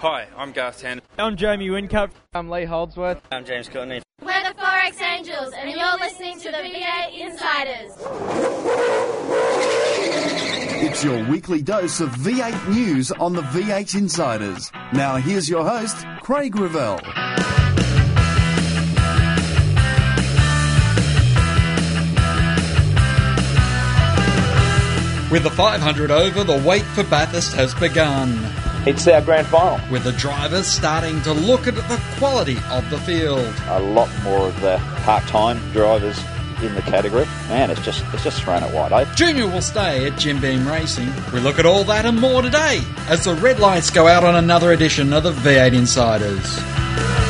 Hi, I'm Garth Tander. I'm Jamie Whincup. I'm Lee Holdsworth. I'm James Courtney. We're the Forex Angels, and you're listening to the V8 Insiders. It's your weekly dose of V8 news on the V8 Insiders. Now here's your host, Craig Revell. With the 500 over, the wait for Bathurst has begun. It's our grand final. With the drivers starting to look at the quality of the field. A lot more of the part-time drivers in the category. Man, it's just it's just thrown it wide open. Junior will stay at Jim Beam Racing. We look at all that and more today as the red lights go out on another edition of the V8 Insiders.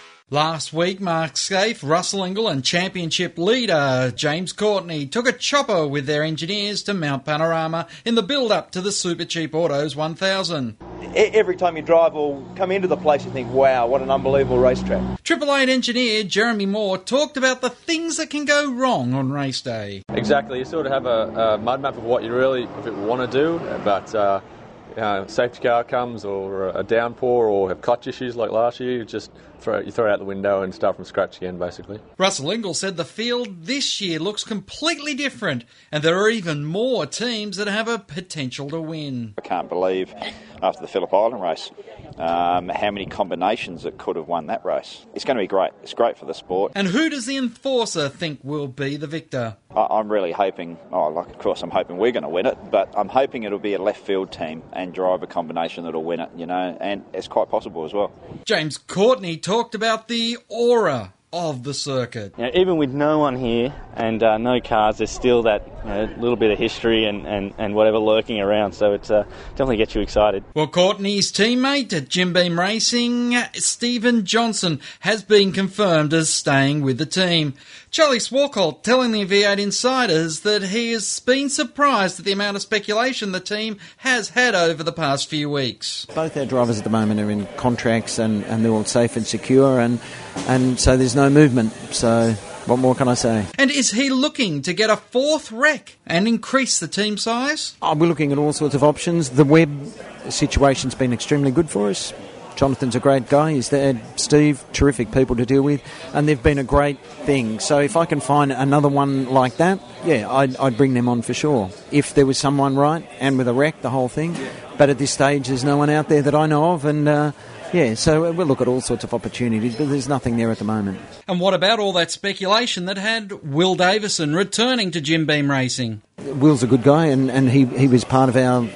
Last week, Mark Skaife, Russell Ingall, and championship leader James Courtney took a chopper with their engineers to Mount Panorama in the build up to the Supercheap Autos 1000. Every time you drive or come into the place, you think, wow, what an unbelievable racetrack. Triple Eight engineer Jeremy Moore talked about the things that can go wrong on race day. Exactly. You sort of have a, a mud map of what you really want to do, but. Uh, uh, safety car comes or a downpour or have clutch issues like last year, you just throw you throw it out the window and start from scratch again, basically. Russell Ingall said the field this year looks completely different, and there are even more teams that have a potential to win. I can't believe after the Phillip Island race um, how many combinations that could have won that race. It's going to be great. It's great for the sport. And who does the enforcer think will be the victor? I, am really hoping. Oh, like of course I'm hoping we're going to win it, but I'm hoping it'll be a left field team and driver combination that'll win it. You know, and it's quite possible as well. James Courtney talked about the aura of the circuit. You know, even with no one here and uh, no cars, there's still that you know, little bit of history and, and, and whatever lurking around. So it uh, definitely gets you excited. Well, Courtney's teammate at Jim Beam Racing, Steven Johnson, has been confirmed as staying with the team. Charlie Schwerkolt telling the V8 Insiders that he has been surprised at the amount of speculation the team has had over the past few weeks. Both our drivers at the moment are in contracts and, and they're all safe and secure, and, and so there's no movement. So what more can I say? And is he looking to get a fourth REC and increase the team size? Oh, we're looking at all sorts of options. The Webb situation's been extremely good for us. Jonathan's a great guy. He's there. Steve, terrific people to deal with, and they've been a great thing. So if I can find another one like that, yeah, I'd, I'd bring them on for sure. If there was someone right and with a REC, the whole thing. But at this stage, there's no one out there that I know of, and. Uh, yeah, so we'll look at all sorts of opportunities, but there's nothing there at the moment. And what about all that speculation that had Will Davison returning to Jim Beam Racing? Will's a good guy, and, and he, he was part of our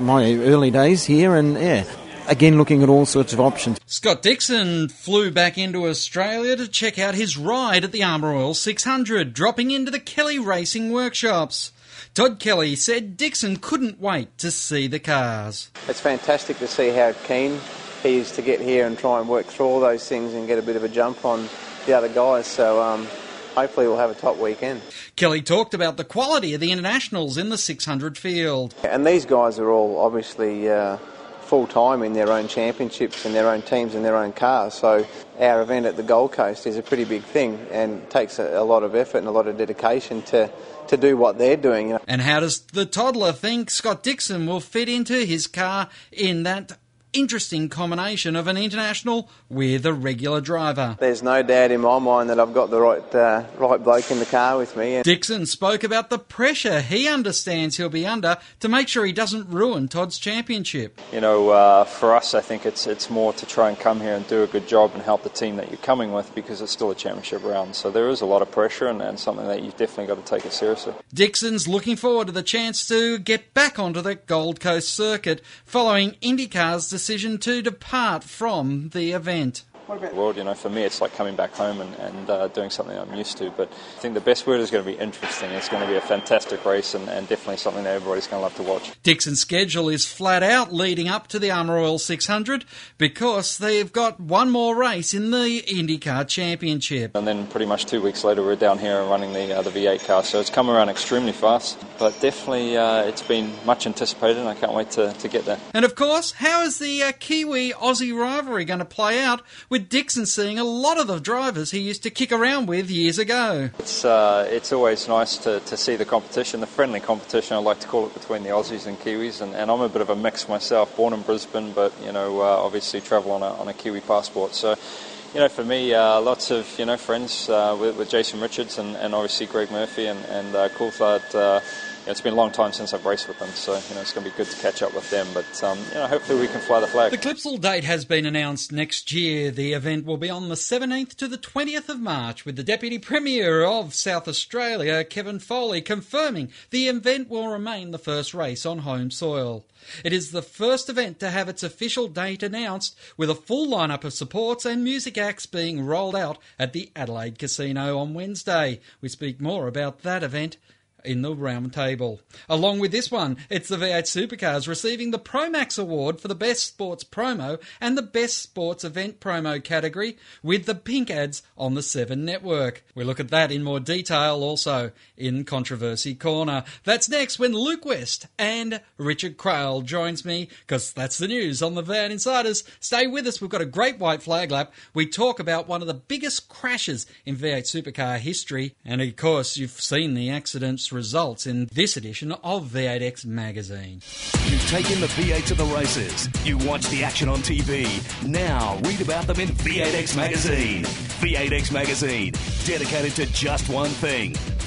my early days here, and yeah, again looking at all sorts of options. Scott Dixon flew back into Australia to check out his ride at the Armor All 600, dropping into the Kelly Racing workshops. Todd Kelly said Dixon couldn't wait to see the cars. It's fantastic to see how keen he is to get here and try and work through all those things and get a bit of a jump on the other guys. So um, hopefully we'll have a top weekend. Kelly talked about the quality of the internationals in the 600 field. And these guys are all obviously uh, full time in their own championships and their own teams and their own cars. So our event at the Gold Coast is a pretty big thing and takes a, a lot of effort and a lot of dedication to to do what they're doing. And how does the toddler think Scott Dixon will fit into his car in that interesting combination of an international with a regular driver. There's no doubt in my mind that I've got the right uh, right bloke in the car with me. Dixon spoke about the pressure he understands he'll be under to make sure he doesn't ruin Todd's championship. You know, uh, for us, I think it's it's more to try and come here and do a good job and help the team that you're coming with because it's still a championship round. So there is a lot of pressure and, and something that you've definitely got to take it seriously. Dixon's looking forward to the chance to get back onto the Gold Coast circuit following IndyCar's decision to depart from the event. World. You know, for me, it's like coming back home and, and uh, doing something I'm used to. But I think the best word is going to be interesting. It's going to be a fantastic race and, and definitely something that everybody's going to love to watch. Dixon's schedule is flat out leading up to the Armor All 600 because they've got one more race in the IndyCar Championship. And then pretty much two weeks later, we're down here and running the uh, the V8 car. So it's come around extremely fast, but definitely uh, it's been much anticipated, and I can't wait to, to get there. And of course, how is the uh, Kiwi Aussie rivalry going to play out with Dixon seeing a lot of the drivers he used to kick around with years ago? It's uh, it's always nice to, to see the competition, the friendly competition, I like to call it, between the Aussies and Kiwis. And, and I'm a bit of a mix myself, born in Brisbane, but you know, uh, obviously travel on a, on a Kiwi passport. So you know, for me, uh, lots of you know friends uh, with, with, Jason Richards and, and, obviously Greg Murphy and, and uh, Coulthard. It's been a long time since I've raced with them, so you know it's going to be good to catch up with them. But um, you know, hopefully we can fly the flag. The Clipsal date has been announced next year. The event will be on the 17th to the 20th of March, with the Deputy Premier of South Australia, Kevin Foley, confirming the event will remain the first race on home soil. It is the first event to have its official date announced, with a full lineup of supports and music acts being rolled out at the Adelaide Casino on Wednesday. We speak more about that event in the round table. Along with this one, it's the V8 Supercars receiving the Promax Award for the Best Sports Promo and the Best Sports Event Promo category with the pink ads on the 7 network. We look at that in more detail also in Controversy Corner. That's next when Luke West and Richard Craill joins me because that's the news on the V8 Insiders. Stay with us. We've got a great white flag lap. We talk about one of the biggest crashes in V8 Supercar history. And of course, you've seen the accidents results in this edition of V8X Magazine. You've taken the V8 to the races. You watch the action on TV. Now read about them in V8X Magazine. V8X Magazine, dedicated to just one thing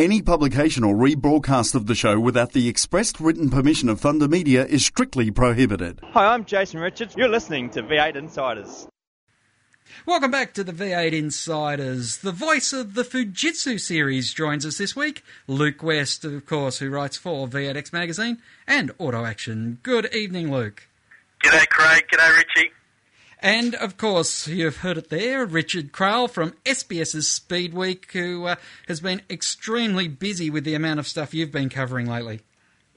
Any publication or rebroadcast of the show without the expressed written permission of Thunder Media is strictly prohibited. Hi, I'm Jason Richards. You're listening to V8 Insiders. Welcome back to the V8 Insiders. The voice of the Fujitsu series joins us this week. Luke West, of course, who writes for V8X Magazine and Auto Action. Good evening, Luke. G'day, Craig. G'day, Richie. And of course, you've heard it there, Richard Craill from SBS's Speed Week, who uh, has been extremely busy with the amount of stuff you've been covering lately.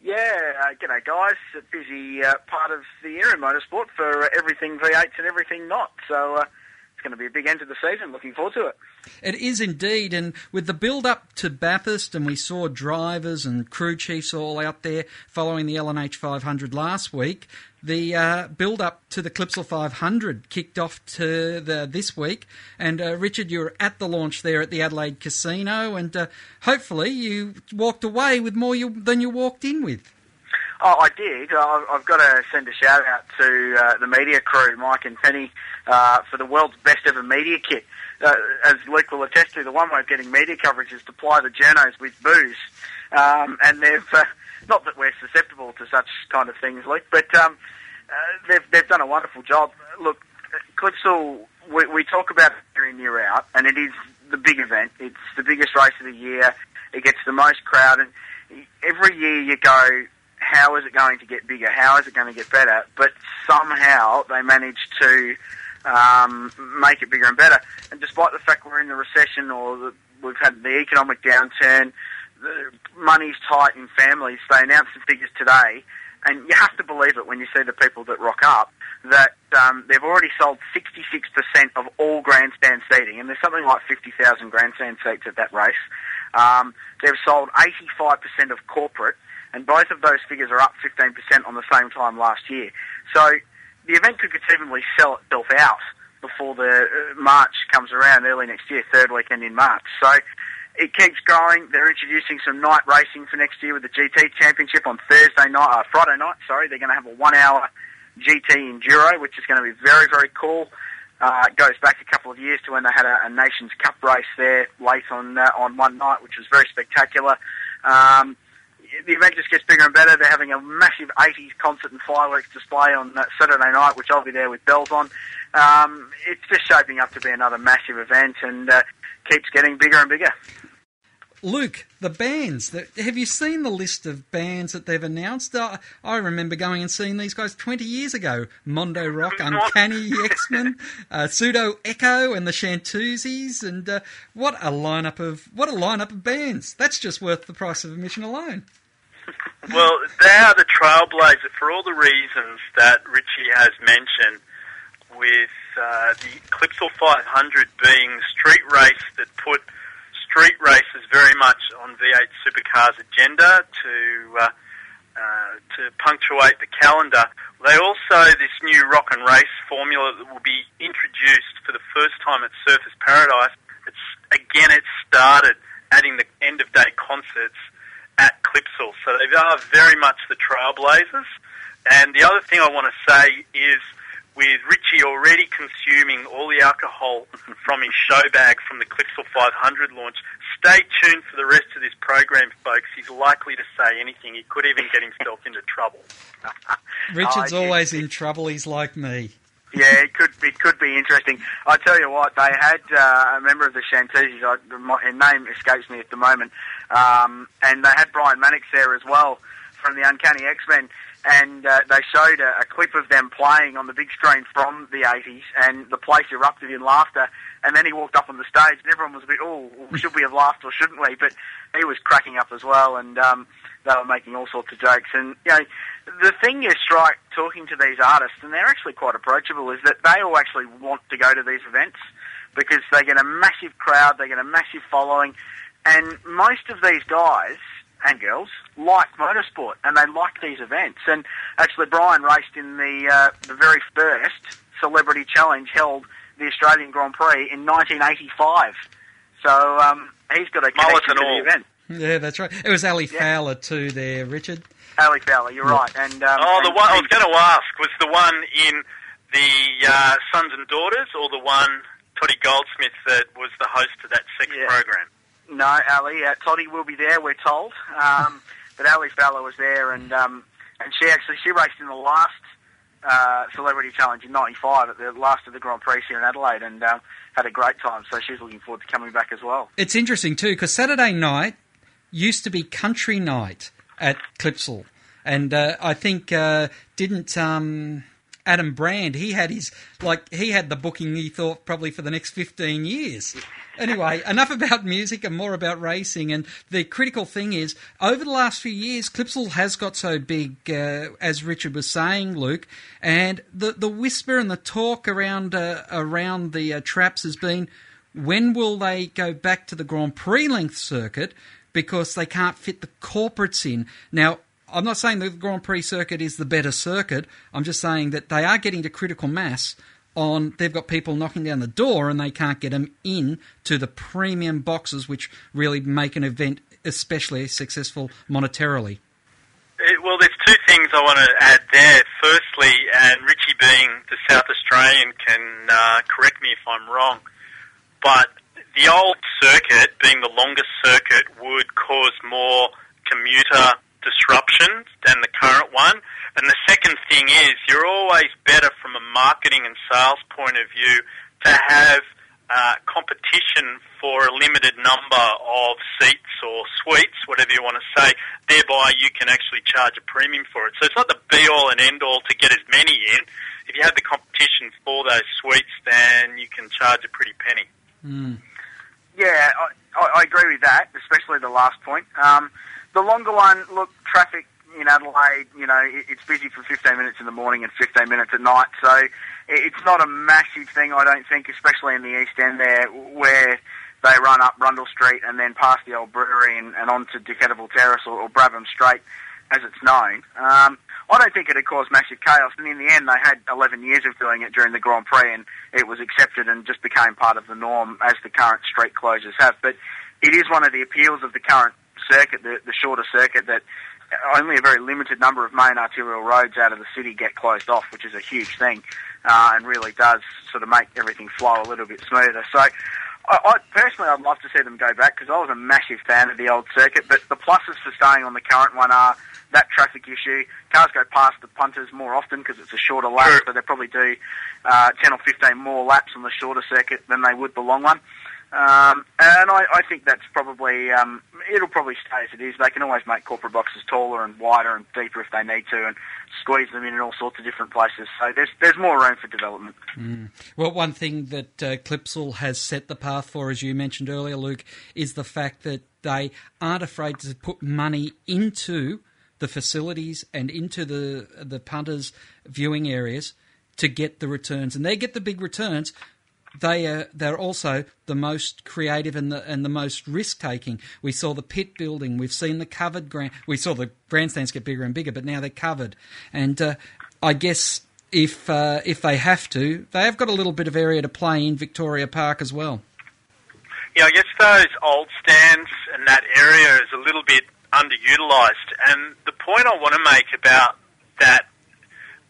Yeah, uh, g'day guys. A busy uh, part of the year in motorsport for everything V8s and everything not. So uh, it's going to be a big end to the season. Looking forward to it. It is indeed, and with the build up to Bathurst, and we saw drivers and crew chiefs all out there following the L&H 500 last week. The uh, build up to the Clipsal 500 kicked off to the, this week, and uh, Richard, you were at the launch there at the Adelaide Casino, and uh, hopefully you walked away with more you, than you walked in with. Oh, I did. I've got to send a shout out to uh, the media crew, Mike and Penny, uh, for the world's best ever media kit. Uh, as Luke will attest to, the one way of getting media coverage is to ply the journos with booze. Um, and they've, not that we're susceptible to such kind of things, Luke, but um, uh, they've, they've done a wonderful job. Look, Clipsal, we, we talk about year in, year out, and it is the big event. It's the biggest race of the year. It gets the most crowd, and every year you go, how is it going to get bigger? How is it going to get better? But somehow they manage to um, make it bigger and better. And despite the fact we're in the recession or the, we've had the economic downturn, the money's tight in families, they announced the figures today, and you have to believe it when you see the people that rock up, that um, they've already sold 66% of all grandstand seating, and there's something like 50,000 grandstand seats at that race. Um, they've sold 85% of corporate, and both of those figures are up 15% on the same time last year. So the event could conceivably sell itself out before the uh, March comes around early next year, third weekend in March. So it keeps growing. They're introducing some night racing for next year with the GT Championship on Thursday night, uh, Friday night. Sorry, they're going to have a one-hour GT enduro, which is going to be very, very cool. uh, goes back a couple of years to when they had a, a Nations Cup race there late on uh, on one night, which was very spectacular. Um, the event just gets bigger and better. They're having a massive 80s concert and fireworks display on uh, Saturday night, which I'll be there with bells on. Um, it's just shaping up to be another massive event and uh, keeps getting bigger and bigger. Luke, the bands. Have you seen the list of bands that they've announced? Uh, I remember going and seeing these guys 20 years ago. Mondo Rock, Uncanny X-Men, uh, Pseudo Echo, and the Chantoozies. And uh, what a lineup of what a lineup of bands! That's just worth the price of admission alone. Well, they are the trailblazer for all the reasons that Richie has mentioned, with uh, the Clipsal 500 being the street race that put street race is very much on V8 Supercars' agenda to uh, uh, to punctuate the calendar. They also this new rock and race formula that will be introduced for the first time at Surfers Paradise. It's again it started adding the end of day concerts at Clipsal, so they are very much the trailblazers. And the other thing I want to say is with Richie already consuming all the alcohol from his show bag from the Clipsal 500 launch, stay tuned for the rest of this program, folks. He's likely to say anything. He could even get himself into trouble. Richard's Oh, always in trouble. He's like me. Yeah, it could it could be interesting. I tell you what, they had uh, a member of the. I, my her name escapes me at the moment, um, and they had Brian Mannix there as well from the Uncanny X Men, and uh, they showed a, a clip of them playing on the big screen from the 80s, and the place erupted in laughter. And then he walked up on the stage, and everyone was a bit, oh, should we have laughed or shouldn't we? But he was cracking up as well, and um, they were making all sorts of jokes. And you know, the thing you strike talking to these artists, and they're actually quite approachable, is that they all actually want to go to these events because they get a massive crowd, they get a massive following, and most of these guys and girls like motorsport and they like these events. And actually, Brian raced in the uh, the very first Celebrity Challenge held the Australian Grand Prix in 1985. So um, he's got a Mullet connection and to all. the event. Yeah, that's right. It was Ali Fowler too, there, Richard. Ali Fowler, you're right. And um, oh, the and one I was going to ask was the one in the uh, Sons and Daughters, or the one Tottie Goldsmith that was the host of that sex program. No, Ali. Uh, Tottie will be there, we're told. Um, but Ali Fowler was there, and um, and she actually she raced in the last uh, Celebrity Challenge in '95 at the last of the Grand Prix here in Adelaide, and um, had a great time. So she's looking forward to coming back as well. It's interesting too because Saturday night used to be country night at Clipsal, and uh, I think uh, didn't um, Adam Brand he had his like he had the booking he thought probably for the next fifteen years. Anyway, enough about music and more about racing. And the critical thing is, over the last few years, Clipsal has got so big, uh, as Richard was saying, Luke, and the the whisper and the talk around uh, around the uh, traps has been, when will they go back to the Grand Prix length circuit because they can't fit the corporates in now. I'm not saying the Grand Prix circuit is the better circuit. I'm just saying that they are getting to critical mass on they've got people knocking down the door and they can't get them in to the premium boxes which really make an event especially successful monetarily. It, well, there's two things I want to add there. Firstly, and Richie being the South Australian can uh, correct me if I'm wrong, but the old circuit, being the longest circuit, would cause more commuter disruption than the current one. And the second thing is, you're always better from a marketing and sales point of view to have uh, competition for a limited number of seats or suites, whatever you want to say. Thereby, you can actually charge a premium for it. So it's not the be all and end all to get as many in. If you have the competition for those suites, then you can charge a pretty penny. Mm. Yeah, I, I, I agree with that, especially the last point. Um, the longer one, look, traffic in Adelaide, you know, it, it's busy for 15 minutes in the morning and 15 minutes at night, so it, it's not a massive thing, I don't think, especially in the East End there, where they run up Rundle Street and then past the old brewery and, and onto Dequetteville Terrace or, or Brabham Straight, as it's known. Um, I don't think it'd cause massive chaos, and in the end, they had 11 years of doing it during the Grand Prix, and it was accepted and just became part of the norm as the current street closures have. But it is one of the appeals of the current circuit, the, the shorter circuit, that only a very limited number of main arterial roads out of the city get closed off, which is a huge thing. uh, and really does sort of make everything flow a little bit smoother. So. I, I personally, I'd love to see them go back because I was a massive fan of the old circuit. But the pluses for staying on the current one are that traffic issue. Cars go past the punters more often because it's a shorter lap, so they probably do uh, 10 or 15 more laps on the shorter circuit than they would the long one. Um, and I, I think that's probably um, it'll probably stay as it is. They can always make corporate boxes taller and wider and deeper if they need to, and squeeze them in in all sorts of different places. So there's there's more room for development. Mm. Well, one thing that uh, Clipsal has set the path for, as you mentioned earlier, Luke, is the fact that they aren't afraid to put money into the facilities and into the the punters' viewing areas to get the returns, and they get the big returns they are they're also the most creative and the and the most risk taking. We saw the pit building. We've seen the covered grand. We saw the grandstands get bigger and bigger, but now they're covered. And uh, I guess if uh, if they have to, they have got a little bit of area to play in Victoria Park as well. Yeah, I guess those old stands and that area is a little bit underutilised. And the point I want to make about that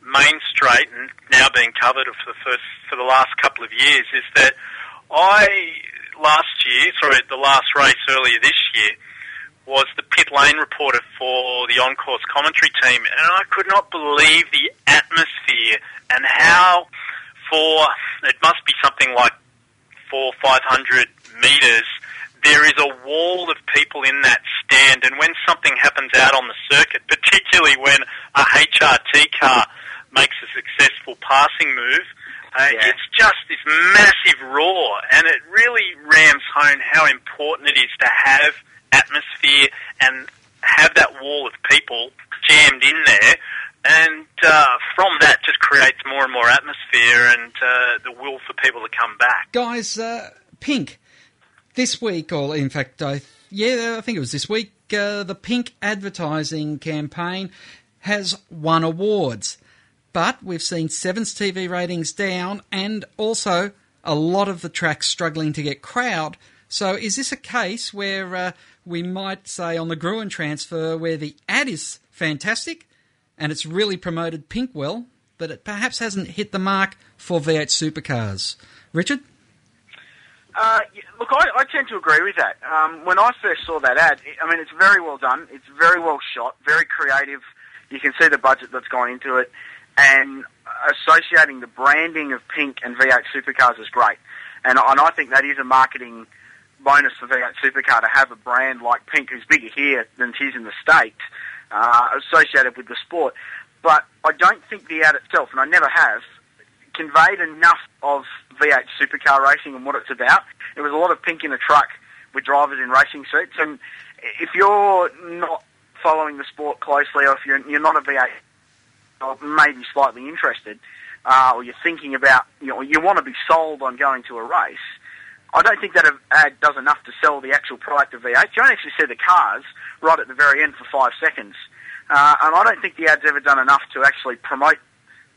main straight and now being covered for the first for the last couple of years is that I last year, sorry, the last race earlier this year was the pit lane reporter for the on-course commentary team, and I could not believe the atmosphere and how for it must be something like four five hundred meters. There is a wall of people in that stand, and when something happens out on the circuit, particularly when a HRT car makes a successful passing move. Uh, yeah. It's just this massive roar, and it really rams home how important it is to have atmosphere and have that wall of people jammed in there. And uh, from that, just creates more and more atmosphere and uh, the will for people to come back. Guys, uh, Pink, this week, or in fact, I, yeah, I think it was this week, uh, the Pink advertising campaign has won awards. But we've seen Sevens TV ratings down and also a lot of the tracks struggling to get crowd. So is this a case where uh, we might say on the Gruen transfer where the ad is fantastic and it's really promoted Pink well, but it perhaps hasn't hit the mark for V8 supercars? Richard? Uh, look, I, I, tend to agree with that. Um, when I first saw that ad, I mean, it's very well done. It's very well shot, very creative. You can see the budget that's gone into it and associating the branding of Pink and V8 Supercars is great. And, and I think that is a marketing bonus for V8 Supercar to have a brand like Pink, who's bigger here than it is in the States, uh, associated with the sport. But I don't think the ad itself, and I never have, conveyed enough of V8 supercar racing and what it's about. It was a lot of pink in a truck with drivers in racing suits. And if you're not following the sport closely, or if you're, you're not a V8 or maybe slightly interested, uh, or you're thinking about, you know, you want to be sold on going to a race, I don't think that ad does enough to sell the actual product of V8. You don't actually see the cars right at the very end for five seconds. Uh, and I don't think the ad's ever done enough to actually promote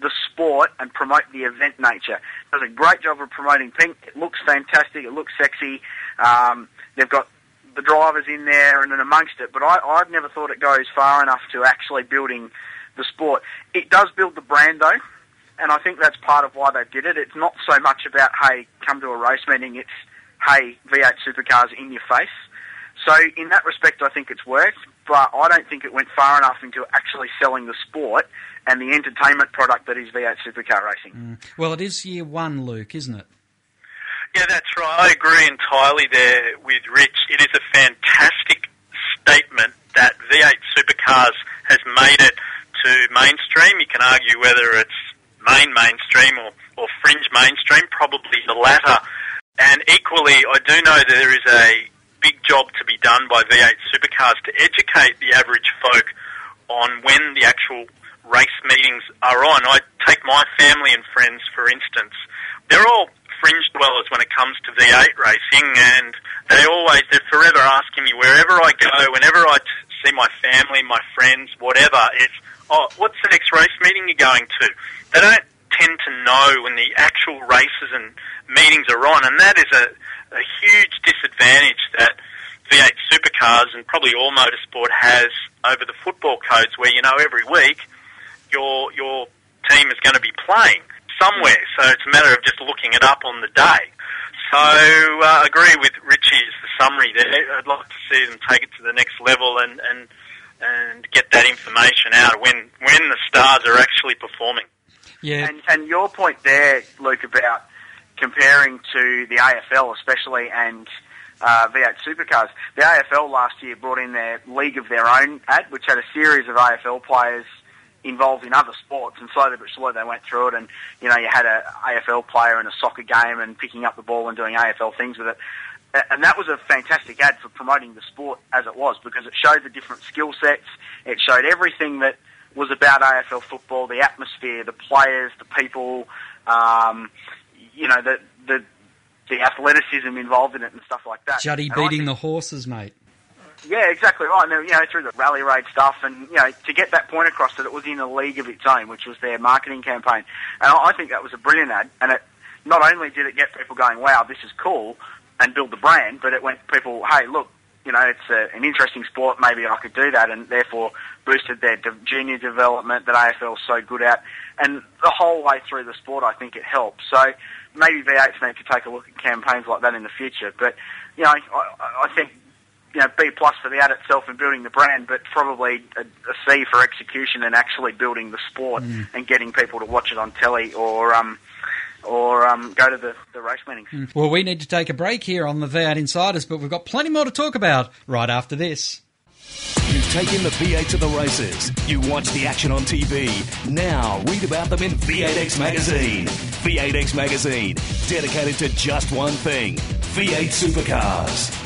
the sport and promote the event nature. It does a great job of promoting Pink. It looks fantastic. It looks sexy. Um, they've got the drivers in there and amongst it, but I, I've never thought it goes far enough to actually building the sport. It does build the brand though, and I think that's part of why they did it. It's not so much about hey, come to a race meeting. It's hey, V8 supercars in your face. So in that respect, I think it's worked, but I don't think it went far enough into actually selling the sport and the entertainment product that is V8 supercar racing. Mm. Well, it is year one, Luke, isn't it? Yeah, that's right. I agree entirely there with Rich. It is a fantastic statement that V8 Supercars has made it to mainstream. You can argue whether it's main mainstream or, or fringe mainstream, probably the latter. And equally, I do know there is a big job to be done by V8 supercars to educate the average folk on when the actual race meetings are on. I take my family and friends, for instance. They're all fringe dwellers when it comes to V8 racing, and they always, they're forever asking me wherever I go, whenever I t- see my family, my friends, whatever, it's oh, what's the next race meeting you're going to? They don't tend to know when the actual races and meetings are on, and that is a, a huge disadvantage that V8 supercars and probably all motorsport has over the football codes, where you know every week your your team is going to be playing. somewhere. So it's a matter of just looking it up on the day. So uh, I agree with Richie's the summary there. I'd like to see them take it to the next level and and and get that information out when when the stars are actually performing. Yeah. And, and your point there, Luke, about comparing to the AFL especially and uh, V8 supercars. The AFL last year brought in their League of Their Own ad, which had a series of AFL players involved in other sports, and slowly but slowly they went through it. And you know, you had a AFL player in a soccer game and picking up the ball and doing AFL things with it. And that was a fantastic ad for promoting the sport as it was because it showed the different skill sets. It showed everything that was about AFL football, the atmosphere, the players, the people, um, you know, the, the the athleticism involved in it and stuff like that. Juddy And beating the horses, mate. yeah, exactly right. And, you know, through the rally raid stuff, and you know, to get that point across that it was in a league of its own, which was their marketing campaign, and I I think that was a brilliant ad. And it not only did it get people going, "Wow, this is cool," and build the brand, but it went to people, "Hey, look, you know, it's a, an interesting sport. Maybe I could do that," and therefore boosted their de- junior development that AFL's so good at. And the whole way through the sport, I think it helps. So maybe V8s need to take a look at campaigns like that in the future. But you know, I, I I think you know, B plus for the ad itself and building the brand, but probably a, a C for execution and actually building the sport Mm. and getting people to watch it on telly or um, or um, go to the, the race meetings. Well, we need to take a break here on the V8 Insiders, but we've got plenty more to talk about right after this. You've taken the V8 to the races. You watch the action on TV. Now read about them in V8X Magazine. V8X Magazine, dedicated to just one thing V8 supercars.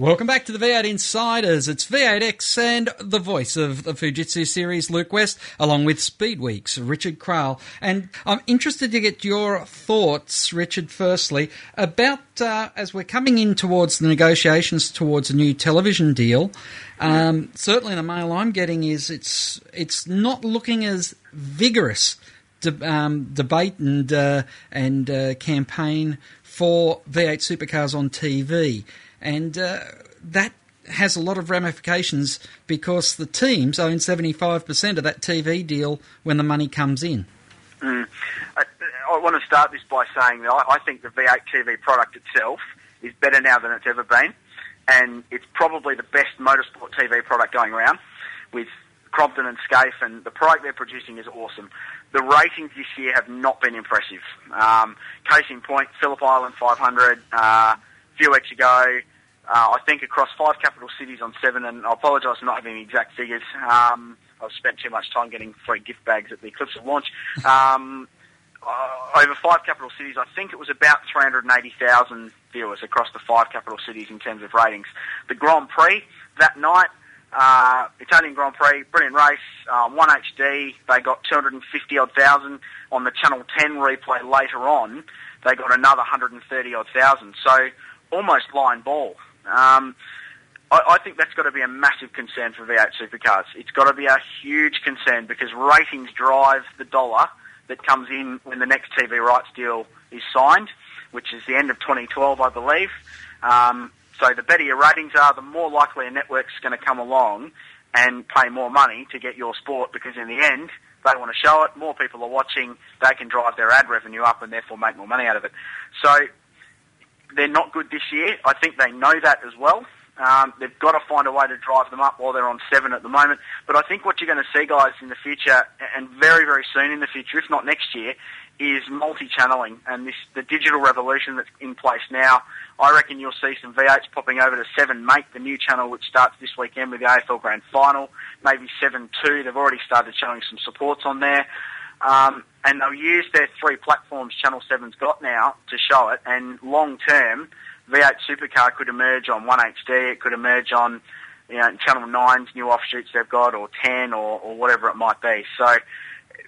Welcome back to the V8 Insiders. It's V8X and the voice of the Fujitsu series, Luke West, along with Speedweek's Richard Craill. And I'm interested to get your thoughts, Richard, firstly, about uh, as we're coming in towards the negotiations towards a new television deal. Um, certainly, the mail I'm getting is it's it's not looking as vigorous de- um, debate and uh, and uh, campaign for V8 supercars on TV, and uh, that has a lot of ramifications because the teams own 75% of that TV deal when the money comes in. Mm. I, I want to start this by saying that I, I think the V8 TV product itself is better now than it's ever been, and it's probably the best motorsport TV product going around with Crompton and Skaife, and the product they're producing is awesome. The ratings this year have not been impressive. Um, case in point, Phillip Island 500, uh, few weeks ago, uh, I think across five capital cities on seven, and I apologise for not having the exact figures. Um, I've spent too much time getting free gift bags at the Eclipse launch. Um, uh, over five capital cities, I think it was about 380,000 viewers across the five capital cities in terms of ratings. The Grand Prix that night, uh, Italian Grand Prix, brilliant race, um, 1HD, they got 250 odd thousand. On the Channel 10 replay later on, they got another 130 odd thousand. So almost line ball. Um, I, I think that's got to be a massive concern for V8 supercars. It's got to be a huge concern because ratings drive the dollar that comes in when the next TV rights deal is signed, which is the end of 2012, I believe. Um, so the better your ratings are, the more likely a network's going to come along and pay more money to get your sport because in the end, they want to show it, more people are watching, they can drive their ad revenue up and therefore make more money out of it. So they're not good this year. I think they know that as well. Um, they've got to find a way to drive them up while they're on seven at the moment. But I think what you're going to see, guys, in the future, and very, very soon in the future, if not next year, is multi-channeling and this the digital revolution that's in place now. I reckon you'll see some V8s popping over to Seven Mate, the new channel which starts this weekend with the AFL Grand Final. Maybe Seven Two. They've already started showing some supports on there. Um, and they'll use their three platforms Channel 7's got now to show it. And long term, V8 Supercar could emerge on 1HD. It could emerge on you know, Channel 9's new offshoots they've got, or 10, or, or whatever it might be. So,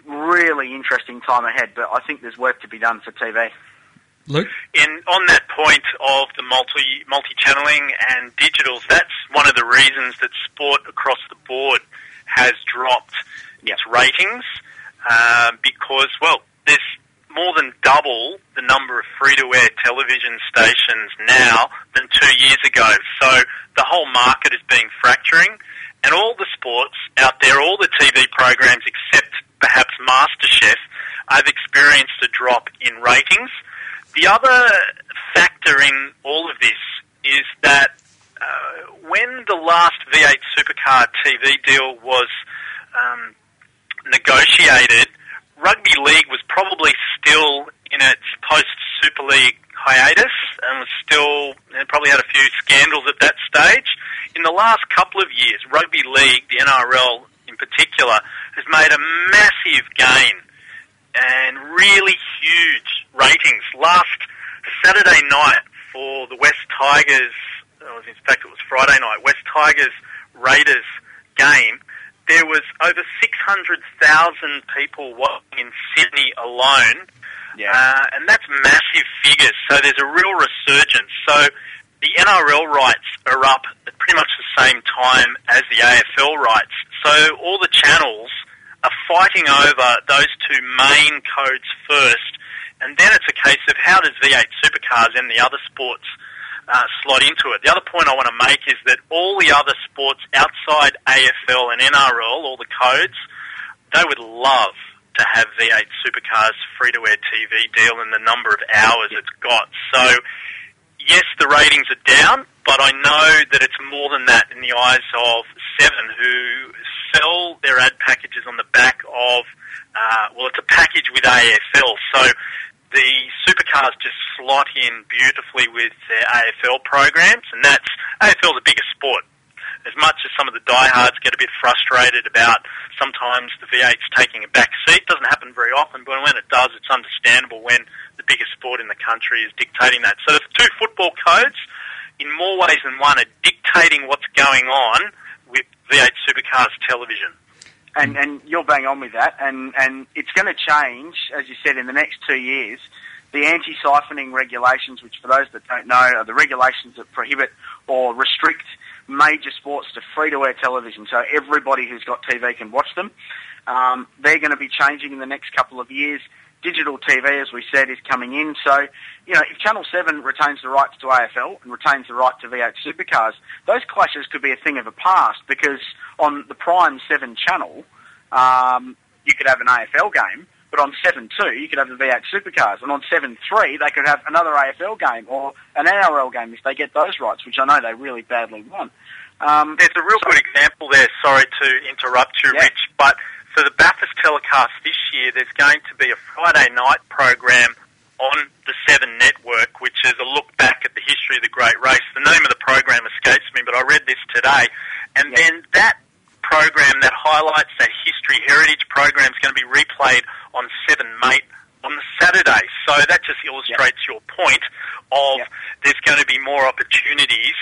really interesting time ahead. But I think there's work to be done for TV. Luke? In on that point of the multi multi channeling and digitals, that's one of the reasons that sport across the board has dropped its ratings. Um, because, well, there's more than double the number of free-to-air television stations now than two years ago. So the whole market is being fracturing, and all the sports out there, all the TV programs except perhaps MasterChef, I've experienced a drop in ratings. The other factor in all of this is that uh, when the last V8 Supercar TV deal was um, negotiated, rugby league was probably still in its post Super League hiatus and was still and probably had a few scandals at that stage. In the last couple of years, rugby league, the NRL in particular, has made a massive gain and really huge ratings. Last Saturday night for the West Tigers, oh, in fact it was Friday night, West Tigers Raiders game, there was over 600,000 people watching in Sydney alone. Yeah. Uh, and that's massive figures. So there's a real resurgence. So the NRL rights are up at pretty much the same time as the AFL rights. So all the channels are fighting over those two main codes first. And then it's a case of how does V8 Supercars and the other sports uh, slot into it. The other point I want to make is that all the other sports outside AFL and NRL, all the codes, they would love to have V8 Supercars free-to-air TV deal and the number of hours it's got. So, yes, the ratings are down, but I know that it's more than that in the eyes of Seven, who sell their ad packages on the back of, uh, well, it's a package with AFL. So the supercars just slot in beautifully with their AFL programs, and that's AFL the biggest sport. As much as some of the diehards get a bit frustrated about sometimes the V8's taking a back seat, doesn't happen very often, but when it does, it's understandable when the biggest sport in the country is dictating that. So the two football codes, in more ways than one, are dictating what's going on with V8 Supercars television. And and you're bang on with that, and and it's going to change, as you said, in the next two years. The anti-siphoning regulations, which for those that don't know, are the regulations that prohibit or restrict major sports to free-to-air television, so everybody who's got TV can watch them. Um, they're going to be changing in the next couple of years. Digital TV, as we said, is coming in. So, you know, if Channel 7 retains the rights to AFL and retains the right to V8 supercars, those clashes could be a thing of the past because on the Prime 7 channel, um, you could have an AFL game, but on 7-2, you could have the V8 supercars. And on 7-3, they could have another AFL game or an NRL game if they get those rights, which I know they really badly want. Um, There's a real good example there. Sorry to interrupt you, Yeah. Rich, but for the Bathurst telecast this year, there's going to be a Friday night program on the Seven Network, which is a look back at the history of the Great Race. The name of the program escapes me, but I read this today, and then that program that highlights that history heritage program is going to be replayed on Seven Mate on the Saturday. So that just illustrates your point of there's going to be more opportunities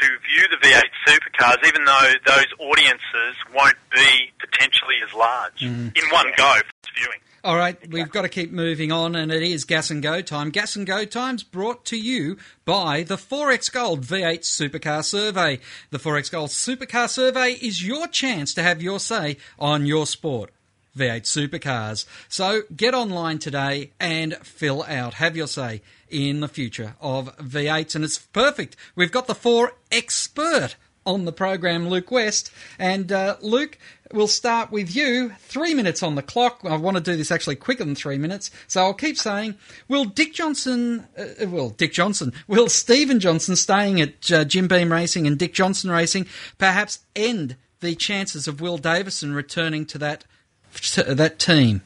to view the V8 supercars, even though those audiences won't be potentially as large mm-hmm. in one go for viewing. All right, we've got to keep moving on, and it is Gas and Go time. Gas and Go time's brought to you by the 4X Gold V8 Supercar Survey. The 4X Gold Supercar Survey is your chance to have your say on your sport. V8 Supercars. So get online today and fill out, have your say in the future of V8s, and it's perfect. We've got the 4 Expert on the program, Luke West. And uh, Luke, we'll start with you. Three minutes on the clock. I want to do this actually quicker than three minutes, so I'll keep saying, will Dick Johnson, uh, well, Dick Johnson, will Steven Johnson staying at uh, Jim Beam Racing and Dick Johnson Racing perhaps end the chances of Will Davison returning to that to that team?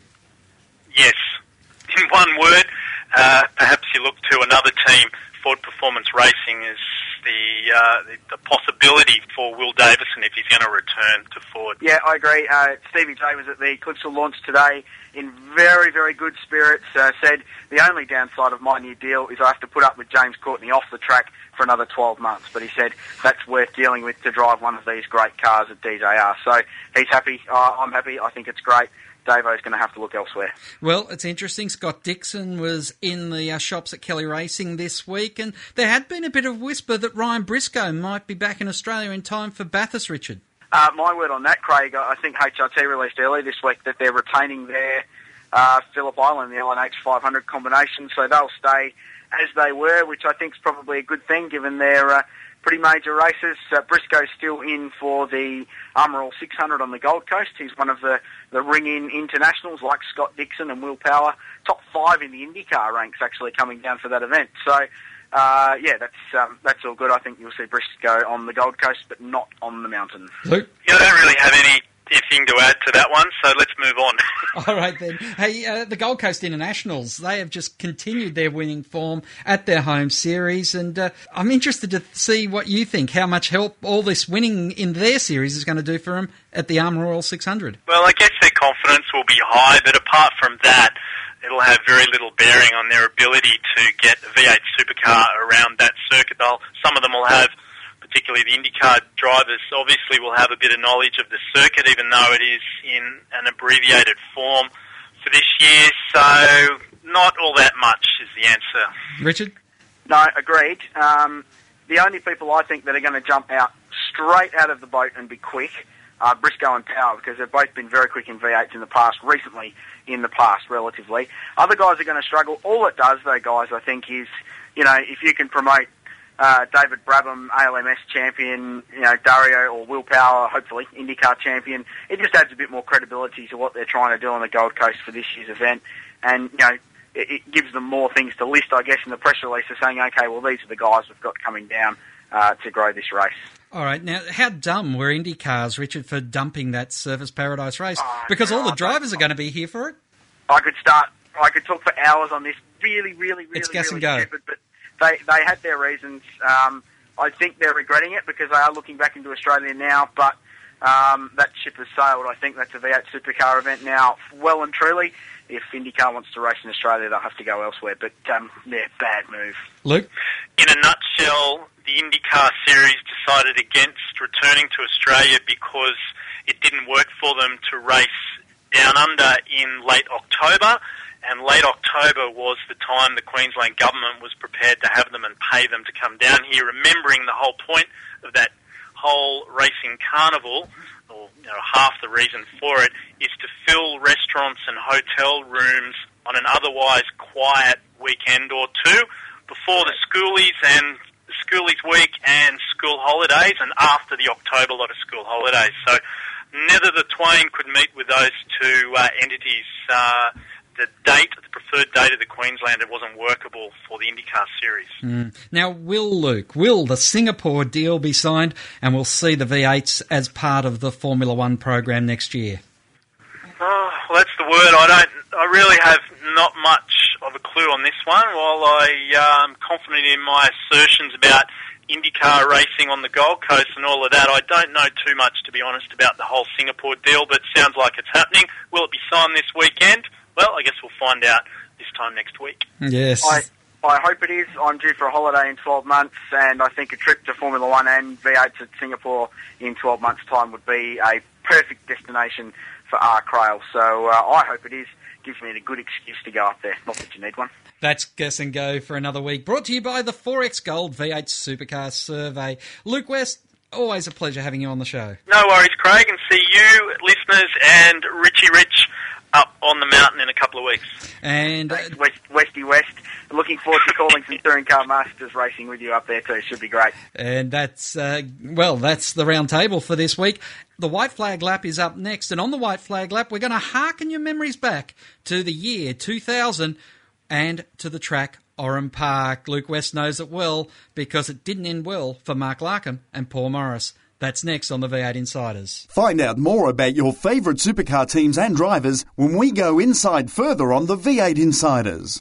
Yes. In one word, uh, perhaps you look to another team. Ford Performance Racing is the, uh, the the possibility for Will Davison if he's going to return to Ford. Yeah, I agree. Uh, Stevie J was at the Clipsal launch today in very, very good spirits. Uh, said the only downside of my new deal is I have to put up with James Courtney off the track for another 12 months. But he said that's worth dealing with to drive one of these great cars at DJR. So he's happy. I'm happy. I think it's great. Davo's going to have to look elsewhere. Well, it's interesting. Scott Dixon was in the uh, shops at Kelly Racing this week, and there had been a bit of whisper that Ryan Briscoe might be back in Australia in time for Bathurst, Richard. Uh, my word on that, Craig. I think HRT released early this week that they're retaining their uh, Phillip Island, the L&H 500 combination, so they'll stay as they were, which I think is probably a good thing given their uh, pretty major races. Uh, Briscoe's still in for the Armour 600 on the Gold Coast. He's one of the, the ring-in internationals like Scott Dixon and Will Power. Top five in the IndyCar ranks actually coming down for that event. So, uh, yeah, that's um, that's all good. I think you'll see Briscoe on the Gold Coast, but not on the mountain. Luke? Yeah, I don't really have any anything to add to that one, so let's move on. All right then. Hey, uh, the Gold Coast Internationals, they have just continued their winning form at their home series, and uh, I'm interested to see what you think, how much help all this winning in their series is going to do for them at the Armor All 600. Well, I guess their confidence will be high, but apart from that, it'll have very little bearing on their ability to get a V8 supercar around that circuit. They'll, some of them will have particularly the IndyCar drivers, obviously will have a bit of knowledge of the circuit, even though it is in an abbreviated form for this year. So, not all that much is the answer. Richard? No, agreed. Um, the only people I think that are going to jump out straight out of the boat and be quick are Briscoe and Power because they've both been very quick in V8s in the past, recently in the past, relatively. Other guys are going to struggle. All it does, though, guys, I think, is, you know, if you can promote uh, David Brabham, ALMS champion, you know, Dario or Will Power, hopefully, IndyCar champion. It just adds a bit more credibility to what they're trying to do on the Gold Coast for this year's event. And, you know, it, it gives them more things to list, I guess, in the press release of saying, okay, well, these are the guys we've got coming down uh, to grow this race. All right, now how dumb were IndyCars, Richard, for dumping that Surfers Paradise race? because all the drivers are going to be here for it. I could start, I could talk for hours on this. Really, really, really, It's guess really and go. stupid, but they they had their reasons. Um, I think they're regretting it because they are looking back into Australia now, but um, that ship has sailed. I think that's a V8 supercar event now, well and truly. If IndyCar wants to race in Australia, they'll have to go elsewhere. But um, yeah, bad move. Luke? In a nutshell, the IndyCar series decided against returning to Australia because it didn't work for them to race down under in late October, and late October was the time the Queensland government was prepared to have them and pay them to come down here, remembering the whole point of that whole racing carnival, or you know, half the reason for it, is to fill restaurants and hotel rooms on an otherwise quiet weekend or two before the schoolies and schoolies week and school holidays and after the October lot of school holidays. So neither the twain could meet with those two uh, entities. Uh, the date, the preferred date of the Queensland, it wasn't workable for the IndyCar series. Mm. Now, will Luke, will the Singapore deal be signed and we'll see the V8s as part of the Formula One program next year? Oh, well, that's the word. I don't. I really have not much of a clue on this one. While I am confident in my assertions about IndyCar racing on the Gold Coast and all of that, I don't know too much, to be honest, about the whole Singapore deal. But sounds like it's happening. Will it be signed this weekend? Well, I guess we'll find out this time next week. Yes. I, I hope it is. I'm due for a holiday in 12 months, and I think a trip to Formula One and V8 to Singapore in 12 months' time would be a perfect destination for R. Craill. So uh, I hope it is. Gives me a good excuse to go up there. Not that you need one. That's Guess and Go for another week. Brought to you by the 4X Gold V8 Supercar Survey. Luke West, always a pleasure having you on the show. No worries, Craig, and see you, listeners, and Richie Rich up on the mountain in a couple of weeks. And uh, West, Westy West. Looking forward to calling some touring car masters racing with you up there too. Should be great. And that's, uh, well, that's the round table for this week. The White Flag Lap is up next. And on the White Flag Lap, we're going to harken your memories back to the year 2000 and to the track Oran Park. Luke West knows it well because it didn't end well for Mark Larkham and Paul Morris. That's next on the V8 Insiders. Find out more about your favourite supercar teams and drivers when we go inside further on the V8 Insiders.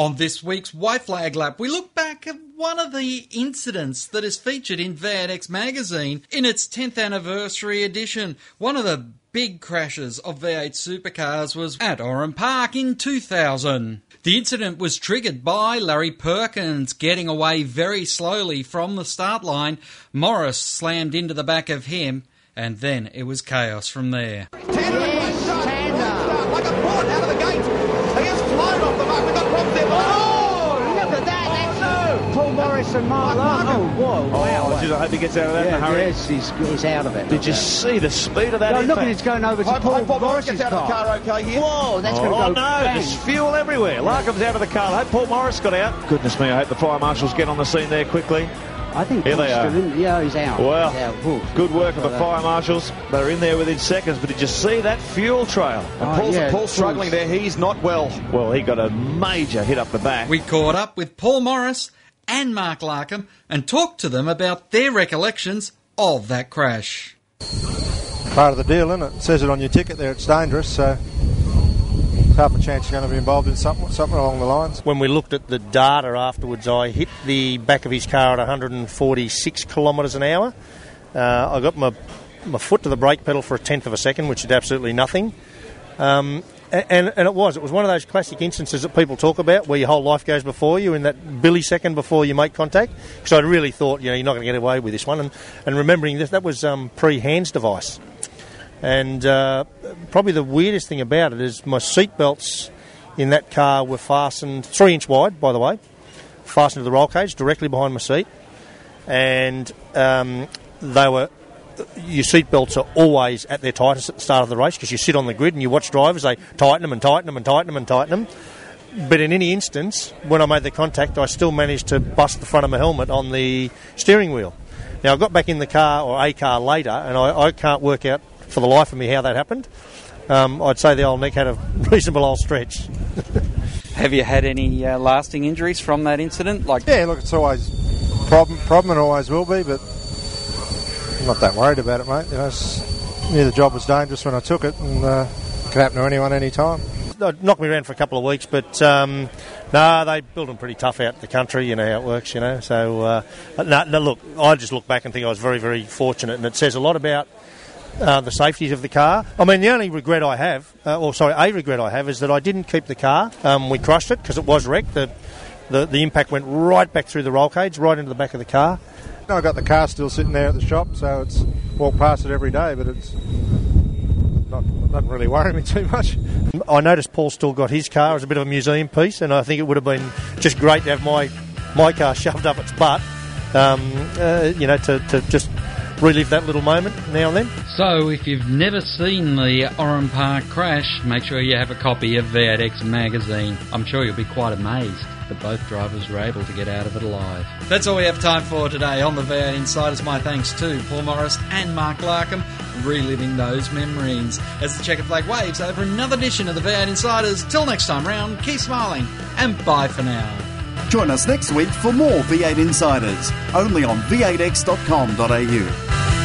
On this week's White Flag Lap, we look back at one of the incidents that is featured in V8X magazine in its 10th anniversary edition. One of the big crashes of V8 supercars was at Oran Park in 2000. The incident was triggered by Larry Perkins getting away very slowly from the start line. Morris slammed into the back of him, and then it was chaos from there. Paul Morris and Mark Larkham. Oh, whoa, wow. Oh, geez, I hope he gets out of that yeah, in a hurry. Yes, he's, he's out of it. Did you see the speed of that No, look impact? at it's going over to Hope- Paul, hope Paul Morris Morris's gets out of the car okay here. Whoa, that's oh, going to go Oh, no, bang. there's fuel everywhere. Larkham's out of the car. I hope Paul Morris got out. Goodness me, I hope the fire marshals get on the scene there quickly. I think Here they Paul's are. in. Yeah, he's out. Well, He's out. Ooh. good work of the fire marshals. They're in there within seconds, but did you see that fuel trail? Oh, and Oh, Paul's, yeah, Paul's struggling there. He's not well. Well, he got a major hit up the back. We caught up with Paul Morris and Mark Larkham and talked to them about their recollections of that crash. part of the deal, isn't it? It says it on your ticket there, it's dangerous, so it's half a chance you're going to be involved in something, something along the lines. When we looked at the data afterwards, I hit the back of his car at 146 kilometres an hour. Uh, I got my, my foot to the brake pedal for a tenth of a second, which is absolutely nothing. Um, a- and, and it was. It was one of those classic instances that people talk about where your whole life goes before you in that billy second before you make contact. Because I really thought, you know, you're not going to get away with this one. And, and remembering this, that was um, pre-HANS device. And uh, probably the weirdest thing about it is my seat belts in that car were fastened three inch wide, by the way, fastened to the roll cage directly behind my seat, and um, they were. Your seat belts are always at their tightest at the start of the race because you sit on the grid and you watch drivers. They tighten them and tighten them and tighten them and tighten them. But in any instance, when I made the contact, I still managed to bust the front of my helmet on the steering wheel. Now I got back in the car or a car later, and I, I can't work out for the life of me how that happened. Um, I'd say the old neck had a reasonable old stretch. Have you had any uh, lasting injuries from that incident? Like, Yeah, look, it's always problem, problem and always will be, but I'm not that worried about it, mate. You know, it's, knew the job was dangerous when I took it, and uh, it could happen to anyone any time. It knocked me around for a couple of weeks, but um, no, they build them pretty tough out in the country. You know how it works, you know. So, uh, no, no, look, I just look back and think I was very, very fortunate, and it says a lot about uh, the safeties of the car. I mean, the only regret I have, uh, or sorry, a regret I have, is that I didn't keep the car. Um, we crushed it because it was wrecked. The, the the impact went right back through the roll cage, right into the back of the car. No, I got the car still sitting there at the shop, so it's walk past it every day, but it's not doesn't really worry me too much. I noticed Paul still got his car as a bit of a museum piece, and I think it would have been just great to have my my car shoved up its butt, um, uh, you know, to, to just relive that little moment now and then. So, if you've never seen the Oran Park crash, make sure you have a copy of V8X magazine. I'm sure you'll be quite amazed that both drivers were able to get out of it alive. That's all we have time for today on the V8 Insiders. My thanks to Paul Morris and Mark Larkham, reliving those memories as the checker flag waves over another edition of the V8 Insiders. Till next time round, keep smiling and bye for now. Join us next week for more V8 Insiders, only on v8x.com.au.